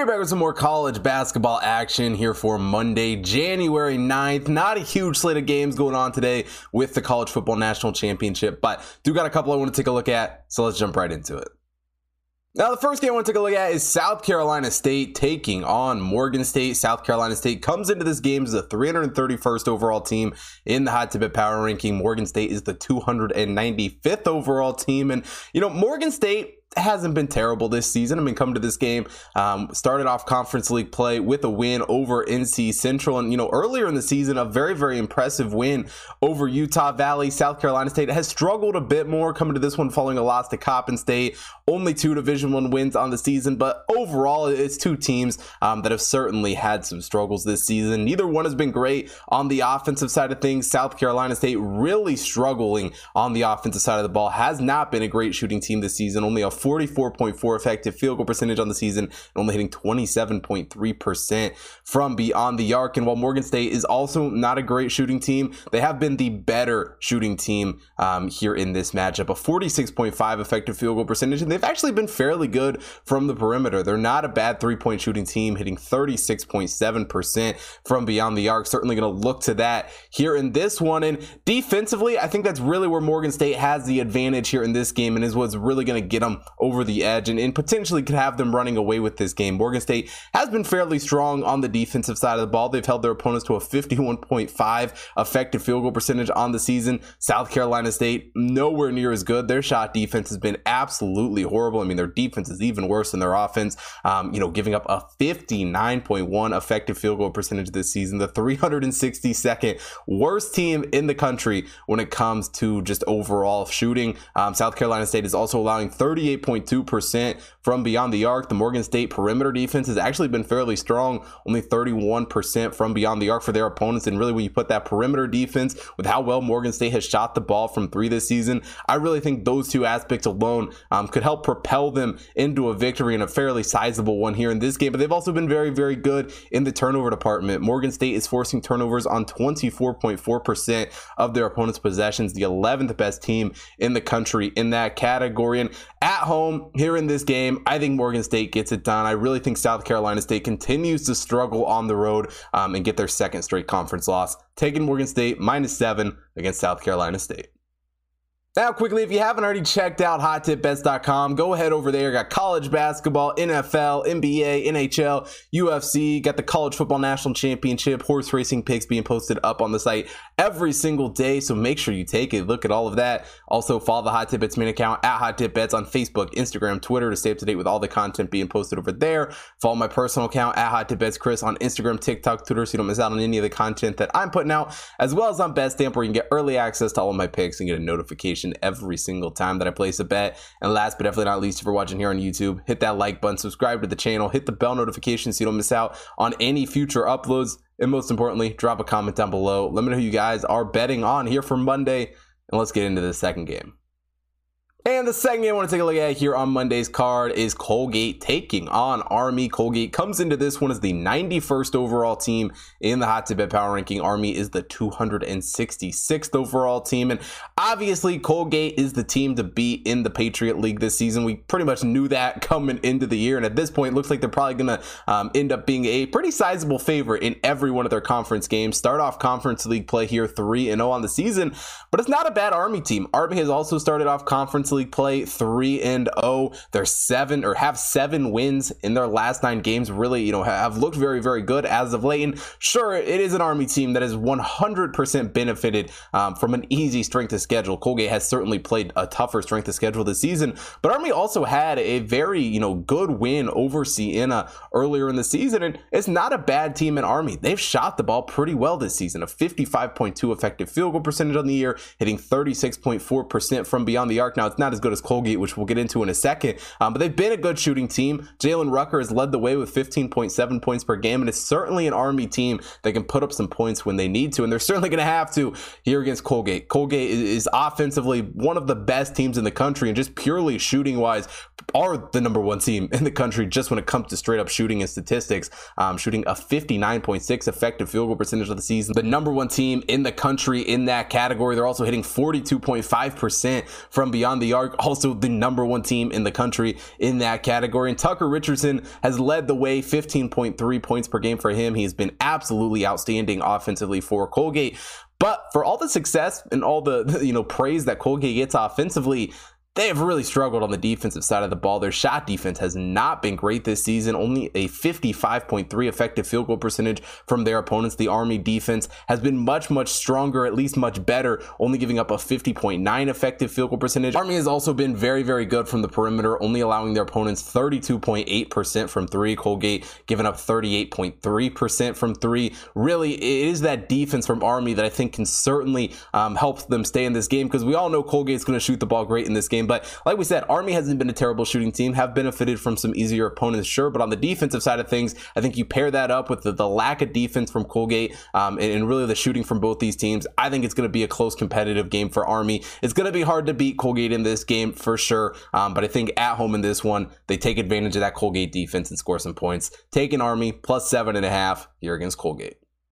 We're back with some more college basketball action here for Monday, January 9th. Not a huge slate of games going on today with the College Football National Championship, but do got a couple I want to take a look at, so let's jump right into it. Now, the first game I want to take a look at is South Carolina State taking on Morgan State. South Carolina State comes into this game as the 331st overall team in the Hot Tip Power Ranking. Morgan State is the 295th overall team. And, you know, Morgan State hasn't been terrible this season. I mean, come to this game, um, started off conference league play with a win over NC Central. And, you know, earlier in the season, a very, very impressive win over Utah Valley. South Carolina State has struggled a bit more coming to this one following a loss to Coppin State. Only two Division One wins on the season, but overall, it's two teams um, that have certainly had some struggles this season. Neither one has been great on the offensive side of things. South Carolina State really struggling on the offensive side of the ball. Has not been a great shooting team this season. Only a 44.4 effective field goal percentage on the season, and only hitting 27.3% from beyond the arc. And while Morgan State is also not a great shooting team, they have been the better shooting team um, here in this matchup. A 46.5 effective field goal percentage, and they've actually been fairly good from the perimeter. They're not a bad three point shooting team, hitting 36.7% from beyond the arc. Certainly going to look to that here in this one. And defensively, I think that's really where Morgan State has the advantage here in this game and is what's really going to get them over the edge and, and potentially could have them running away with this game. Morgan State has been fairly strong on the defensive side of the ball. They've held their opponents to a 51.5 effective field goal percentage on the season. South Carolina State, nowhere near as good. Their shot defense has been absolutely horrible. I mean, their defense is even worse than their offense, um, you know, giving up a 59.1 effective field goal percentage this season, the 362nd worst team in the country when it comes to just overall shooting. Um, South Carolina State is also allowing 38. 38.2% from beyond the arc. The Morgan State perimeter defense has actually been fairly strong, only 31% from beyond the arc for their opponents. And really, when you put that perimeter defense with how well Morgan State has shot the ball from three this season, I really think those two aspects alone um, could help propel them into a victory and a fairly sizable one here in this game. But they've also been very, very good in the turnover department. Morgan State is forcing turnovers on 24.4% of their opponent's possessions, the 11th best team in the country in that category. And at home, here in this game, I think Morgan State gets it done. I really think South Carolina State continues to struggle on the road um, and get their second straight conference loss. Taking Morgan State minus seven against South Carolina State. Now, quickly, if you haven't already checked out hottipbets.com, go ahead over there. Got college basketball, NFL, NBA, NHL, UFC, got the college football national championship, horse racing picks being posted up on the site every single day. So make sure you take it. look at all of that. Also, follow the Hot Tip Bets main account at Hot Tip Bets on Facebook, Instagram, Twitter to stay up to date with all the content being posted over there. Follow my personal account at Hot Tip Bets Chris on Instagram, TikTok, Twitter, so you don't miss out on any of the content that I'm putting out, as well as on BetStamp, where you can get early access to all of my picks and get a notification every single time that I place a bet. And last but definitely not least, if you're watching here on YouTube, hit that like button, subscribe to the channel, hit the bell notification so you don't miss out on any future uploads. And most importantly, drop a comment down below. Let me know who you guys are betting on here for Monday. And let's get into the second game. And the second game I want to take a look at here on Monday's card is Colgate taking on Army. Colgate comes into this one as the 91st overall team in the Hot Tip Power Ranking. Army is the 266th overall team. And obviously, Colgate is the team to beat in the Patriot League this season. We pretty much knew that coming into the year. And at this point, it looks like they're probably going to um, end up being a pretty sizable favorite in every one of their conference games. Start off conference league play here 3 0 on the season. But it's not a bad Army team. Army has also started off conference League play 3 and 0. They're 7 or have 7 wins in their last 9 games. Really, you know, have looked very very good as of late. And sure, it is an Army team that has 100% benefited um, from an easy strength of schedule. Colgate has certainly played a tougher strength of schedule this season, but Army also had a very, you know, good win over Siena earlier in the season and it's not a bad team in Army. They've shot the ball pretty well this season. A 55.2 effective field goal percentage on the year, hitting 36.4% from beyond the arc. Now, it's not as good as Colgate, which we'll get into in a second, um, but they've been a good shooting team. Jalen Rucker has led the way with 15.7 points per game, and it's certainly an Army team that can put up some points when they need to, and they're certainly going to have to here against Colgate. Colgate is offensively one of the best teams in the country, and just purely shooting wise, are the number one team in the country just when it comes to straight up shooting and statistics. Um, shooting a 59.6 effective field goal percentage of the season. The number one team in the country in that category. They're also hitting 42.5% from beyond the arc, also the number one team in the country in that category. And Tucker Richardson has led the way, 15.3 points per game for him. He's been absolutely outstanding offensively for Colgate. But for all the success and all the you know praise that Colgate gets offensively, they have really struggled on the defensive side of the ball. Their shot defense has not been great this season. Only a 55.3 effective field goal percentage from their opponents. The Army defense has been much, much stronger, at least much better, only giving up a 50.9 effective field goal percentage. Army has also been very, very good from the perimeter, only allowing their opponents 32.8% from three. Colgate giving up 38.3% from three. Really, it is that defense from Army that I think can certainly um, help them stay in this game because we all know Colgate's going to shoot the ball great in this game game. But like we said, Army hasn't been a terrible shooting team, have benefited from some easier opponents, sure. But on the defensive side of things, I think you pair that up with the, the lack of defense from Colgate um, and, and, really the shooting from both these teams. I think it's going to be a close competitive game for Army. It's going to be hard to beat Colgate in this game for sure. Um, but I think at home in this one, they take advantage of that Colgate defense and score some points. Take an Army plus seven and a half here against Colgate.